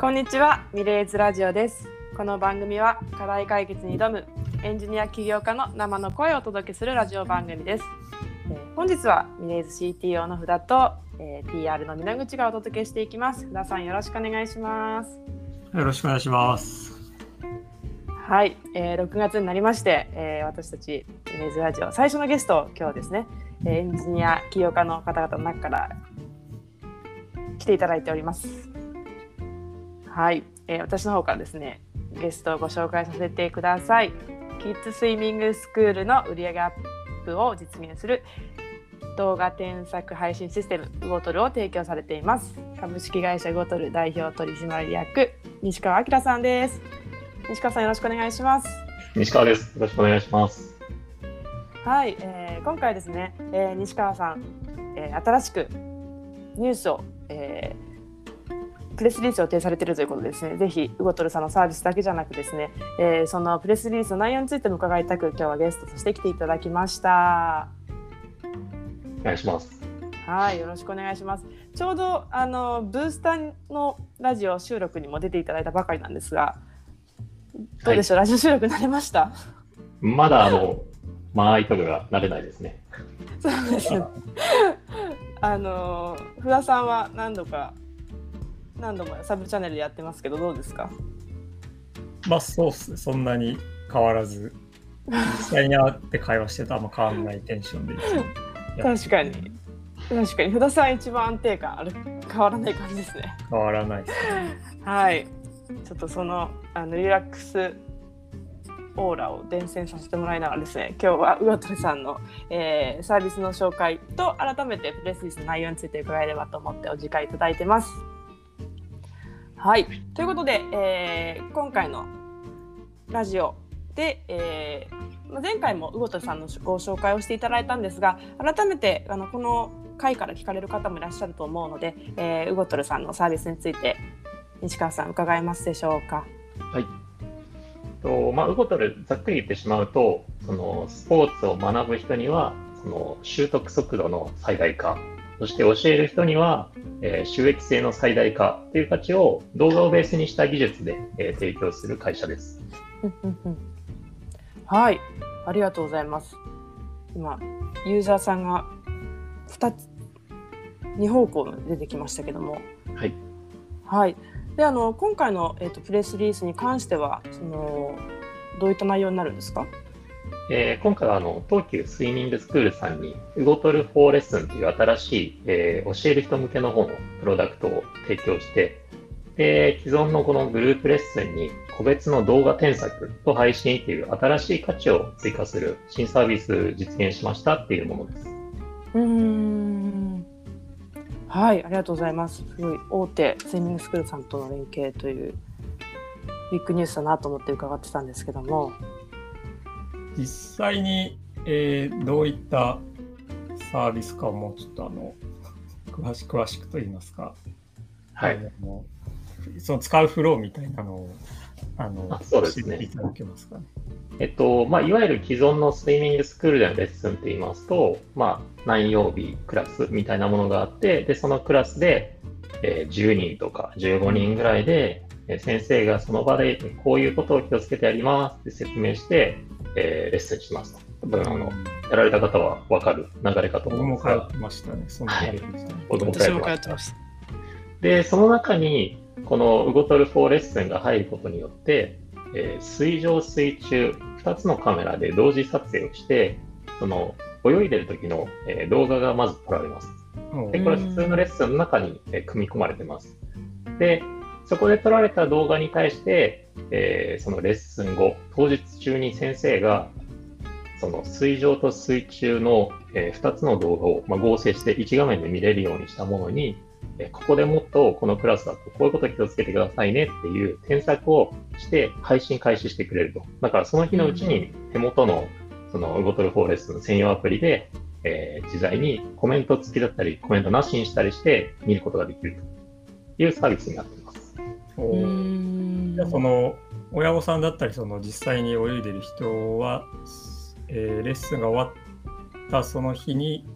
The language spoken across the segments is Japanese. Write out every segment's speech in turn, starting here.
こんにちは、ミレーズラジオです。この番組は課題解決に挑むエンジニア起業家の生の声をお届けするラジオ番組です。えー本日はミレーズ CTO の札と、えー PR の皆口がお届けしていきます。札さんよろしくお願いします。よろしくお願いします。はい、えー6月になりまして、えー私たちミレーズラジオ最初のゲストを今日ですね、えーエンジニア起業家の方々の中から来ていただいております。はい、えー私の方からですね、ゲストをご紹介させてください。キッズスイミングスクールの売上アップを実現する動画添削配信システムウゴトルを提供されています。株式会社ウゴトル代表取締役西川明さんです。西川さんよろしくお願いします。西川です。よろしくお願いします。はい、えー今回ですね、えー西川さん、えー新しくニュースを、えープレスリリースを予定されているということでですね、ぜひウゴトルさんのサービスだけじゃなくですね、えーそのプレスリリースの内容についても伺いたく今日はゲストとして来ていただきました。お願いします。はい、よろしくお願いします。ちょうどあのブースターのラジオ収録にも出ていただいたばかりなんですが、どうでしょう、ラジオ収録慣れました？まだあの、間合いとかが慣れないですね。そうです。あの福田さんは何度か何度もサブチャンネルでやってますけどどうですか？まあそうっすね、そんなに変わらず、実際に会って会話してたあんま変わらないテンションで確かに確かに福田さん一番安定感ある変わらない感じですね。変わらないですね。はい。ちょっとそのあのリラックスオーラを伝染させてもらいながらですね今日は魚鳥さんの、えーサービスの紹介と改めてプレスリスの内容について伺えればと思ってお時間いただいてます。はいということで、えー今回のラジオで、えー前回も魚鳥さんのご紹介をしていただいたんですが改めてあのこの回から聞かれる方もいらっしゃると思うので、えー、ウゴトルさんのサービスについて西川さん伺えますでしょうか。はい。とまあ、ウゴトル、ざっくり言ってしまうと、そのスポーツを学ぶ人には、その習得速度の最大化、そして教える人には、えー収益性の最大化という価値を動画をベースにした技術で、えー提供する会社です。はい、ありがとうございます。今ユーザーさんが2つ2方向に出てきましたけども、はい。はい。であの今回のえっ、とプレスリリースに関してはそのどういった内容になるんですか？えー今回はあの東急スイミングスクールさんに、ウゴトル4レッスンという新しい、えー教える人向けの方のプロダクトを提供して、で既存のこのグループレッスンに個別の動画添削と配信という新しい価値を追加する新サービス実現しましたっていうものです。うーん。はい、ありがとうございます。すごい大手スイミングスクールさんとの連携というビッグニュースだなと思って伺ってたんですけども、実際に、えーどういったサービスかをもうちょっとあの 詳し詳しくと言いますか、はい。あのその使うフローみたいなのをあのあそうですねいただけますかね。えっと、まあ、いわゆる既存のスイミングスクールでのレッスンって言いますと、まあ、何曜日クラスみたいなものがあって、で、そのクラスで、えー10人とか15人ぐらいで、えー先生がその場でこういうことを気をつけてやりますって説明して、えーレッスンしますと。多分あの、やられた方はわかる流れかと僕思うんですがも通っ、てましたね。そんでしたね。僕も通私もってました。で、その中に、このウゴトル4レッスンが入ることによって、えー水上、水中、2つのカメラで同時撮影をして、その泳いでる時の、えー動画がまず撮られます。で、これ普通のレッスンの中に、えー組み込まれてます。で、そこで撮られた動画に対して、えーそのレッスン後、当日中に先生が、その水上と水中の、え2つの動画を、まあ、合成して1画面で見れるようにしたものに、えここでもっとこのクラスだとこういうこと気をつけてくださいねっていう添削をして配信開始してくれると。だからその日のうちに手元のそのウゴトルフォーレスの専用アプリで、えー自在にコメント付きだったりコメントなしにしたりして見ることができるというサービスになっています。うーおーんじゃあその親御さんだったりその実際に泳いでる人は、えーレッスンが終わったその日に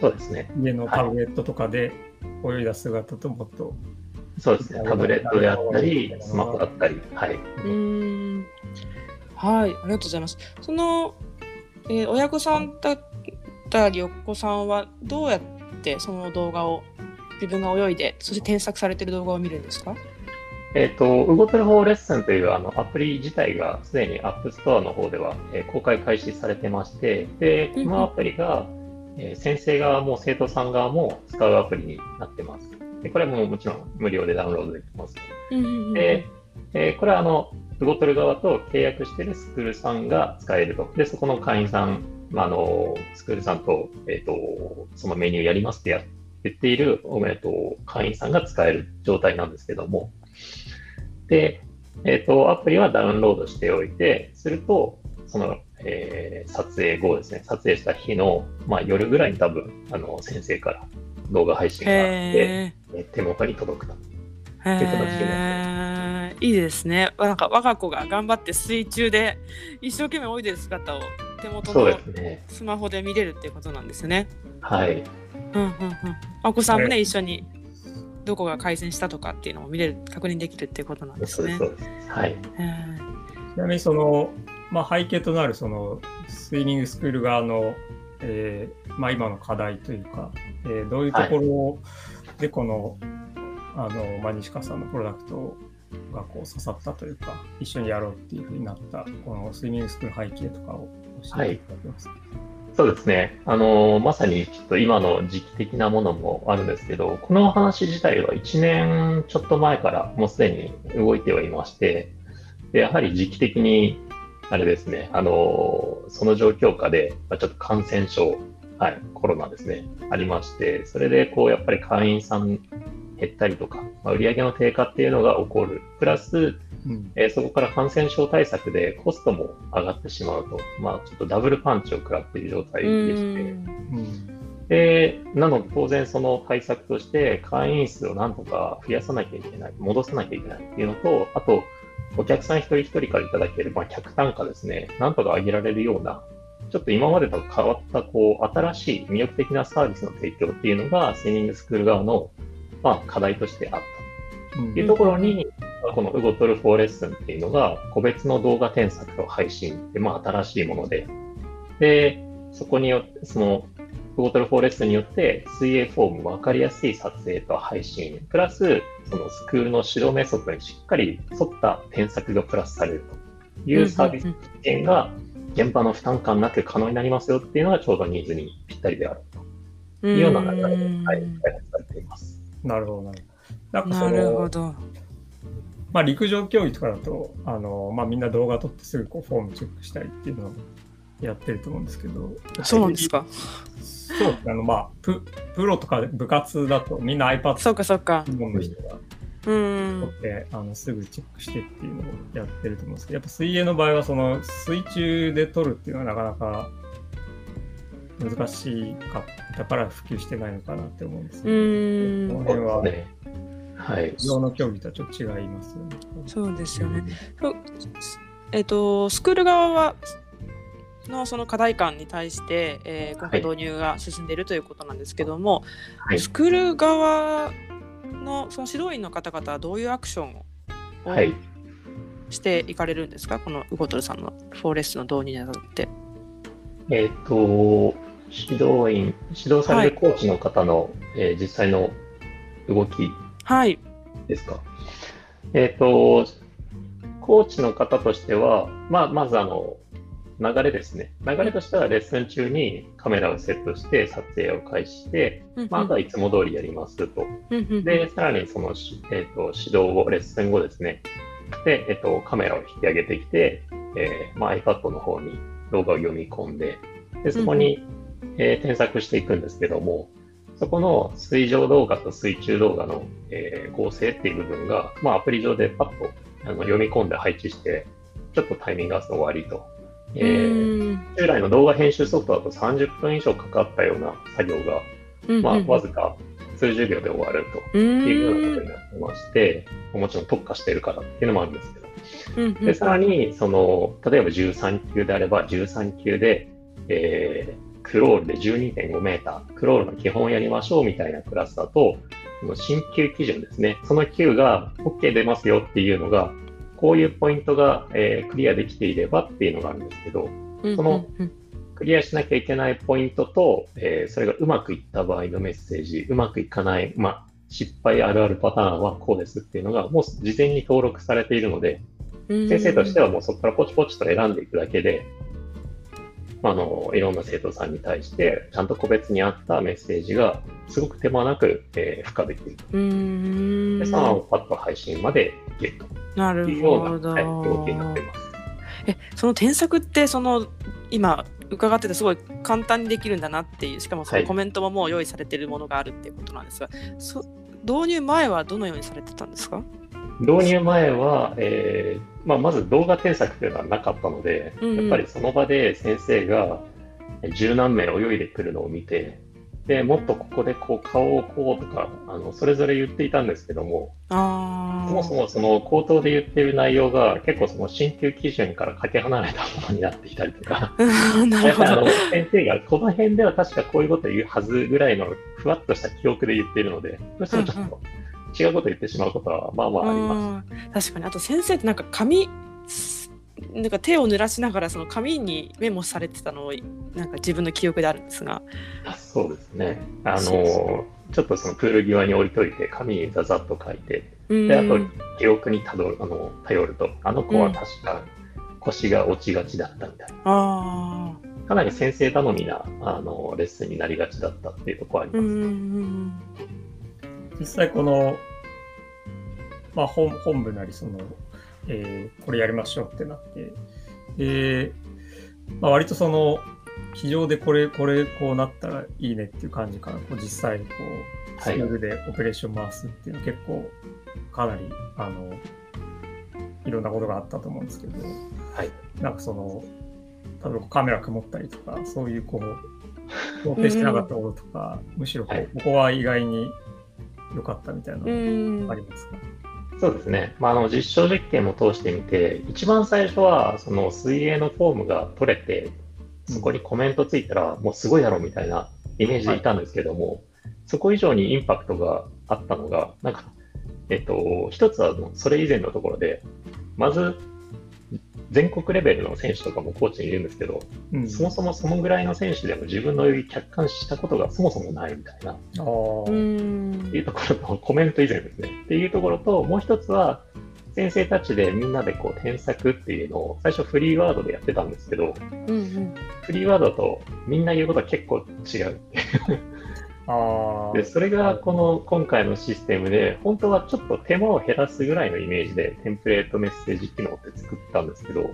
そうですね。家のタブレットとかで泳いだ姿ともっとそうですね、タブレットであったり、スマホだったり、はい。うんはい、ありがとうございます。その、えー親御さんだったりお子さんはどうやってその動画を自分が泳いでそして添削されてる動画を見るんですか？えっ、と、ウゴトルフォーレッスンというあのアプリ自体がすでに App Store の方では、えー公開開始されてまして、で、このアプリが、えー先生側も生徒さん側も使うアプリになってます。でこれももちろん無料でダウンロードできます。で、えーこれはあの、ウゴトル側と契約しているスクールさんが使えると。で、そこの会員さん、まあ、あの、スクールさんと、えっ、と、そのメニューやりますってや言っている、おめでとう、会員さんが使える状態なんですけども。で、えっ、と、アプリはダウンロードしておいて、すると、その、えー撮影後ですね、撮影した日の、まあ、夜ぐらいに多分、あの、先生から動画配信があって、へえ手元に届くと。ーっていう形にへーいいですね。なんか我が子が頑張って水中で一生懸命泳いでる姿を手元のすね。スマホで見れるっていうことなんですよね。はい。うんうんうん。お子さんもね、え一緒にどこが改善したとかっていうのも見れる確認できるっていうことなんですねそ。うです。はい。へちなみにその、まあ、背景となるそのスイミングスクール側の、えーまあ、今の課題というか、えーどういうところでこの、あのまあ、西川さんのプロダクトがこう刺さったというか一緒にやろうっていうふうになったこのスイミングスクール背景とかを教えていただけますか、そうですね。あの、まさにちょっと今の時期的なものもあるんですけど、この話自体は1年ちょっと前からもうすでに動いてはいまして、でやはり時期的に、あれですね、あの、その状況下で、まちょっと感染症、はい、コロナですね、ありまして、それでこう、やっぱり会員さん減ったりとか、まあ、売上の低下っていうのが起こる。プラス、うん。えーそこから感染症対策でコストも上がってしまうと、まあ、ちょっとダブルパンチを食らっている状態ーでして、うん。でなので当然その対策として会員数をなんとか増やさなきゃいけない、戻さなきゃいけないっていうのと、あと、お客さん一人一人からいただける、まあ、客単価ですね、なんとか上げられるような、ちょっと今までと変わった、こう、新しい魅力的なサービスの提供っていうのが、スイミングスクール側の、まあ、課題としてあった。うん。っていうところに、このウゴトルフォーレッスンっていうのが、個別の動画添削と配信って、まあ新しいもので、で、そこによって、その、ウゴトルフォーレッスンによって、水泳フォーム、わかりやすい撮影と配信、プラス、そのスクールの指導メソッドにしっかり沿った添削がプラスされるというサービス実現が、現場の負担感なく可能になりますよっていうのがちょうどニーズにぴったりであるというような流れで、はい、開発されています。なるほどなるほど。な。まあ、陸上競技とかだとあの、まあ、みんな動画撮ってすぐこうフォームチェックしたりっていうのをやってると思うんですけどそうなんですか？そうですねあの、まあ、ププロとか部活だとみんな iPad そうかそうか。の人がうん撮っ。て、あのすぐチェックしてっていうのをやってると思うんですけどやっぱ水泳の場合はその水中で撮るっていうのはなかなか難しかったから普及してないのかなって思うんですうけど、んこの。辺はね。はい。陸上の競技とはちょっと違いますよね。そうですよね。そうえっ、とスクール側はのその課題感に対して、えー今回はい導入が進んでいるということなんですけども、はいスクール側のその指導員の方々はどういうアクションをはい。していかれるんですか、このウゴトルさんのフォーレスの導入にあたって。えっ、と、指導員、指導されるコーチの方の、えー実際の動きはい。ですか？えっ、と、コーチの方としては、まあ、まずあの、流れですね。流れとしてはレッスン中にカメラをセットして撮影を開始して、まあ、あとはいつも通りやりますと。で、で、さらにそのし、えー、と指導後、レッスン後ですね。で、えっ、と、カメラを引き上げてきて、えーまあ、iPad の方に動画を読み込んで、で、そこに、えー添削していくんですけども、そこの水上動画と水中動画の、えー合成っていう部分が、まあ、アプリ上でパッとあの読み込んで配置して、ちょっとタイミング合わせて終わりと。えー従来の動画編集ソフトだと30分以上かかったような作業が、まあ、わずか数十秒で終わると。いうようなことになってまして、もちろん特化してるからっていうのもあるんですけど、でさらにその、例えば13級であれば、13級で、えークロールで12.5メーター、クロールの基本をやりましょうみたいなクラスだと、の新旧基準ですね。その旧が OK 出ますよっていうのが、こういうポイントが、えークリアできていればっていうのがあるんですけど、そのクリアしなきゃいけないポイントと、えーそれがうまくいった場合のメッセージ、うまくいかない、まあ、失敗あるあるパターンはこうですっていうのが、もう事前に登録されているので、うん先生としてはもうそこからポチポチと選んでいくだけで、まああのいろんな生徒さんに対して、ちゃんと個別に合ったメッセージがすごく手間なく、えー付加できる。うーんで、そのパッと配信までいけるなるほど。はい、動きになっています。えその添削ってその今伺っててすごい簡単にできるんだなっていうしかもそのはいコメントももう用意されているものがあるっていうことなんですが、そ導入前はどのようにされてたんですか？導入前は、えーまあ、まず動画添削というのはなかったので、うんうん。やっぱりその場で先生が十何名泳いでくるのを見て、でもっとここでこう顔をこうとかあのそれぞれ言っていたんですけども、あそもそもその口頭で言っている内容が結構その新旧基準からかけ離れたものになっていたりとか、やっぱりあの先生がこの辺では確かこういうことを言うはずぐらいのふわっとした記憶で言っているので、どうしてもちょっと違うこと言ってしまうことはまあまああります。うん確かにあと先生ってなんか紙なんか手を濡らしながらその紙にメモされてたのをなんか自分の記憶であるんですがあそうですね。あの、ちょっとそのプール際に置いといて、紙にザザッと書いて、うんで、あと記憶にたどるあの頼ると、あの子は確か腰が落ちがちだったみたいな。あかなり先生頼みなあのレッスンになりがちだったっていうところはあります。んうん実際この、まあ、本本部なりその、えーこれやりましょうってなって。で、まあ、割とその机上でこれこれこうなったらいいねっていう感じからこう実際こうスはいクールでオペレーション回すっていうの結構かなりあのいろんなことがあったと思うんですけど、はい。なんかその例えばカメラ曇ったりとかそういうこう 想定してなかったこととか、むしろここは意外に良かったみたいなありますか、そうですね。まあ、あの実証実験も通してみて、一番最初はその水泳のフォームが取れて、そこにコメントついたら、もうすごいだろうみたいなイメージでいたんですけども、そこ以上にインパクトがあったのが、なんか、えっと、一つはそれ以前のところで、まず、全国レベルの選手とかもコーチにいるんですけど、うんそもそもそのぐらいの選手でも自分の泳ぎ客観視したことがそもそもないみたいな、っていうところと、コメント以前ですね。っていうところと、もう一つは、先生たちでみんなでこう添削っていうのを最初フリーワードでやってたんですけど、うんうんフリーワードとみんな言うことは結構違う。あで、それがこの今回のシステムで、本当はちょっと手間を減らすぐらいのイメージでテンプレートメッセージ機能って作ったんですけど、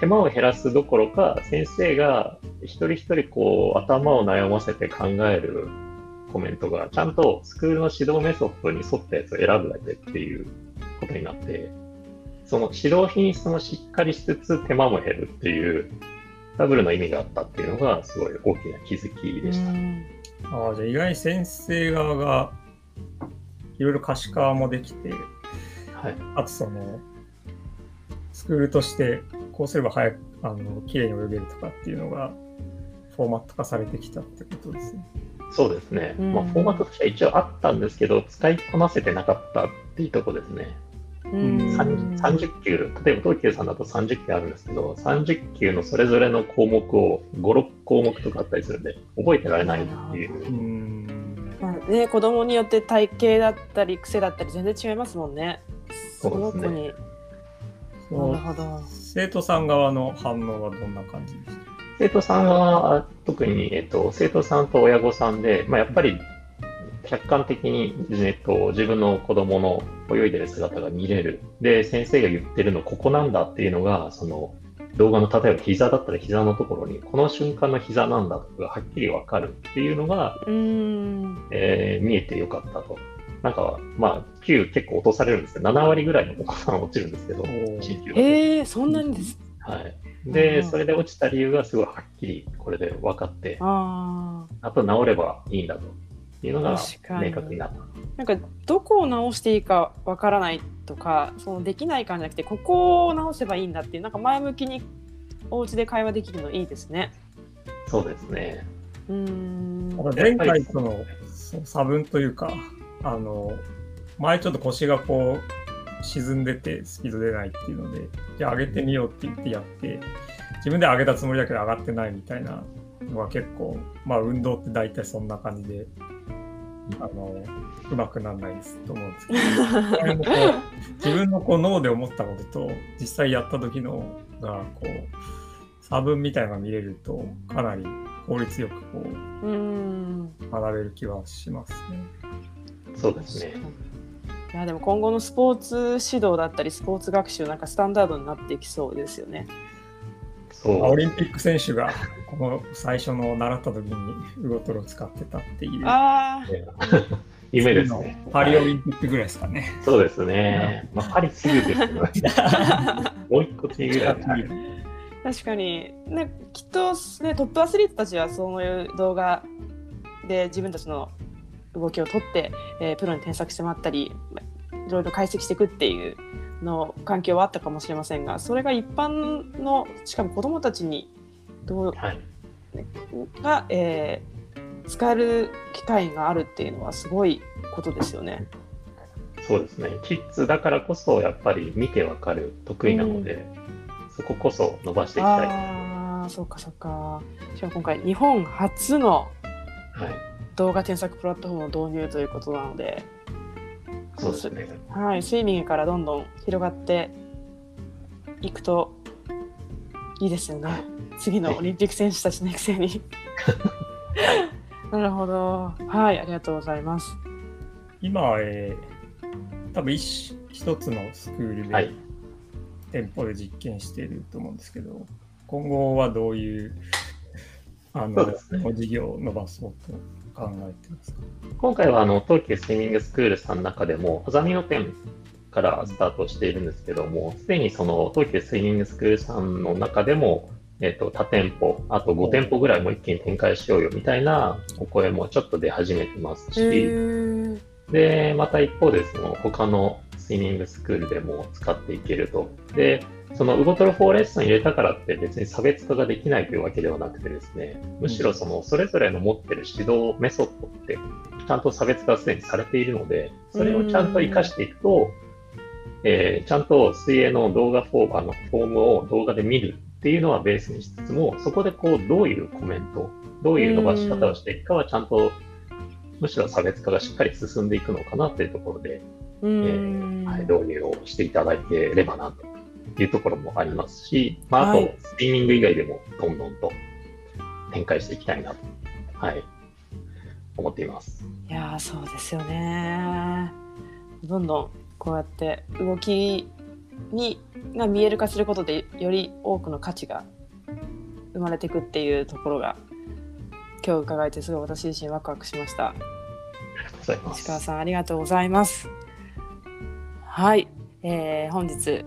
手間を減らすどころか、先生が一人一人こう頭を悩ませて考えるコメントが、ちゃんとスクールの指導メソッドに沿ったやつを選ぶだけっていうことになって、その指導品質もしっかりしつつ手間も減るっていう、ダブルの意味があったっていうのがすごい大きな気づきでした。あーじゃあ意外に先生側がいろいろ可視化もできて、はい。あとその、スクールとしてこうすれば早く、あの、綺麗に泳げるとかっていうのが、フォーマット化されてきたってことですね。そうですね。うんまあ、フォーマットとしては一応あったんですけど、使いこなせてなかったっていうところですね。うん30 30級、例えば東急さんだと30級あるんですけど、30級のそれぞれの項目を5、6項目とかあったりするんで、覚えてられないっていう。うーん。まあね、子供によって体型だったり癖だったり全然違いますもんね。その子に。なるほど。生徒さん側の反応はどんな感じでした生徒さんは、あ特に、えっと、生徒さんと親御さんで、まあ、やっぱり客観的に、えっと、自分の子供の泳いでる姿が見れる。で、先生が言ってるのここなんだっていうのが、その動画の例えば膝だったら膝のところに、この瞬間の膝なんだとかがはっきりわかるっていうのが、うん。えー見えてよかったと。なんか、まあ、9結構落とされるんですけど、7割ぐらいのお子さん落ちるんですけど、ええそんなにです？はい。で、うんそれで落ちた理由がすごいはっきりこれで分かって、ああ。あと治ればいいんだというのが確かに明確になった。なんかどこを直していいかわからないとか、そのできないからじゃなくてここを直せばいいんだっていうなんか前向きにお家で会話できるのいいですね。そうですね。うーん。前回とのそう差分というか、あの前ちょっと腰がこう沈んでてスピード出ないっていうのでじゃあ上げてみようって言ってやって自分で上げたつもりだけど上がってないみたいなのが結構まあ運動って大体そんな感じであのうまくならないですと思うんですけど自分のこう脳で思ったことと実際やった時のがこう差分みたいなのが見れるとかなり効率よくこううん学べる気はしますね。そうですね。いやでも今後のスポーツ指導だったりスポーツ学習なんかスタンダードになっていきそうですよね。そう。オリンピック選手がこの最初の習った時にウゴトロを使ってたっていうああ、ね夢ですね。パリオリンピックぐらいですかね。そうですね。まあ、パリすぐですけど、ね、もう一個違うぐらい。確かに、ね、きっと、ね、トップアスリートたちはそういう動画で自分たちの動きを撮って、えープロに添削してもらったりいろいろ解析していくっていうの環境はあったかもしれませんがそれが一般のしかも子どもたちにどうはい。が、えー使える機会があるっていうのはすごいことですよね。そうですね。キッズだからこそ、やっぱり見てわかる、得意なので、そここそ伸ばしていきたい。ああそうかそうか。しかも今回日本初のはい。動画添削プラットフォームの導入ということなので、そうですね。はい、スイミングからどんどん広がっていくといいですよね。次のオリンピック選手たちの育成に。なるほど。はい、ありがとうございます。今、えー、多分一一つのスクールではい。店舗で実験していると思うんですけど、今後はどういうあその、ね事業を伸ばそうと考えてますか？今回はあの東急スイミングスクールさんの中でも、あざみの店からスタートしているんですけども、すでにその東急スイミングスクールさんの中でも、えっと他店舗、あと5店舗ぐらいも一気に展開しようよみたいなお声もちょっと出始めてますへし、ー。で、また一方でその他のスイミングスクールでも使っていけると。で、そのウゴトル for Lesson 入れたからって別に差別化ができないというわけではなくてですね、むしろそのそれぞれの持ってる指導メソッドってちゃんと差別化すでにされているので、それをちゃんと活かしていくと、えーちゃんと水泳の動画フォーあのフォームを動画で見るっていうのはベースにしつつも、そこでこうどういうコメント、どういう伸ばし方をしていくかはちゃんとむしろ差別化がしっかり進んでいくのかなというところで、えんーはい、導入をしていただければなというところもありますし、まあ、あと、はいスイミング以外でもどんどんと展開していきたいなと、はい、思っています。いやーそうですよね。どんどんこうやって動きにが見える化することでより多くの価値が生まれていくっていうところが今日伺えてすごい私自身ワクワクしました。石川さんありがとうございます。はい、えー本日ちょ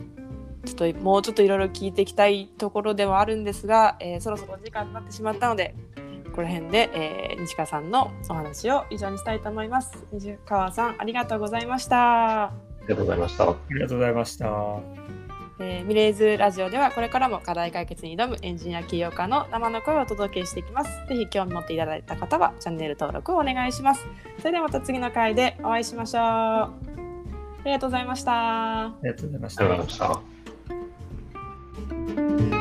っともうちょっといろいろ聞いていきたいところではあるんですが、えーそろそろお時間になってしまったのでこの辺で、えー西川さんのお話を以上にしたいと思います。西川さんありがとうございました。ありがとうございました。ありがとうございました。えーミレーズラジオではこれからも課題解決に挑むエンジニア起業家の生の声をお届けしていきます。ぜひ興味持っていただいた方はチャンネル登録をお願いします。それではまた次の回でお会いしましょう。ありがとうございました。ありがとうございました。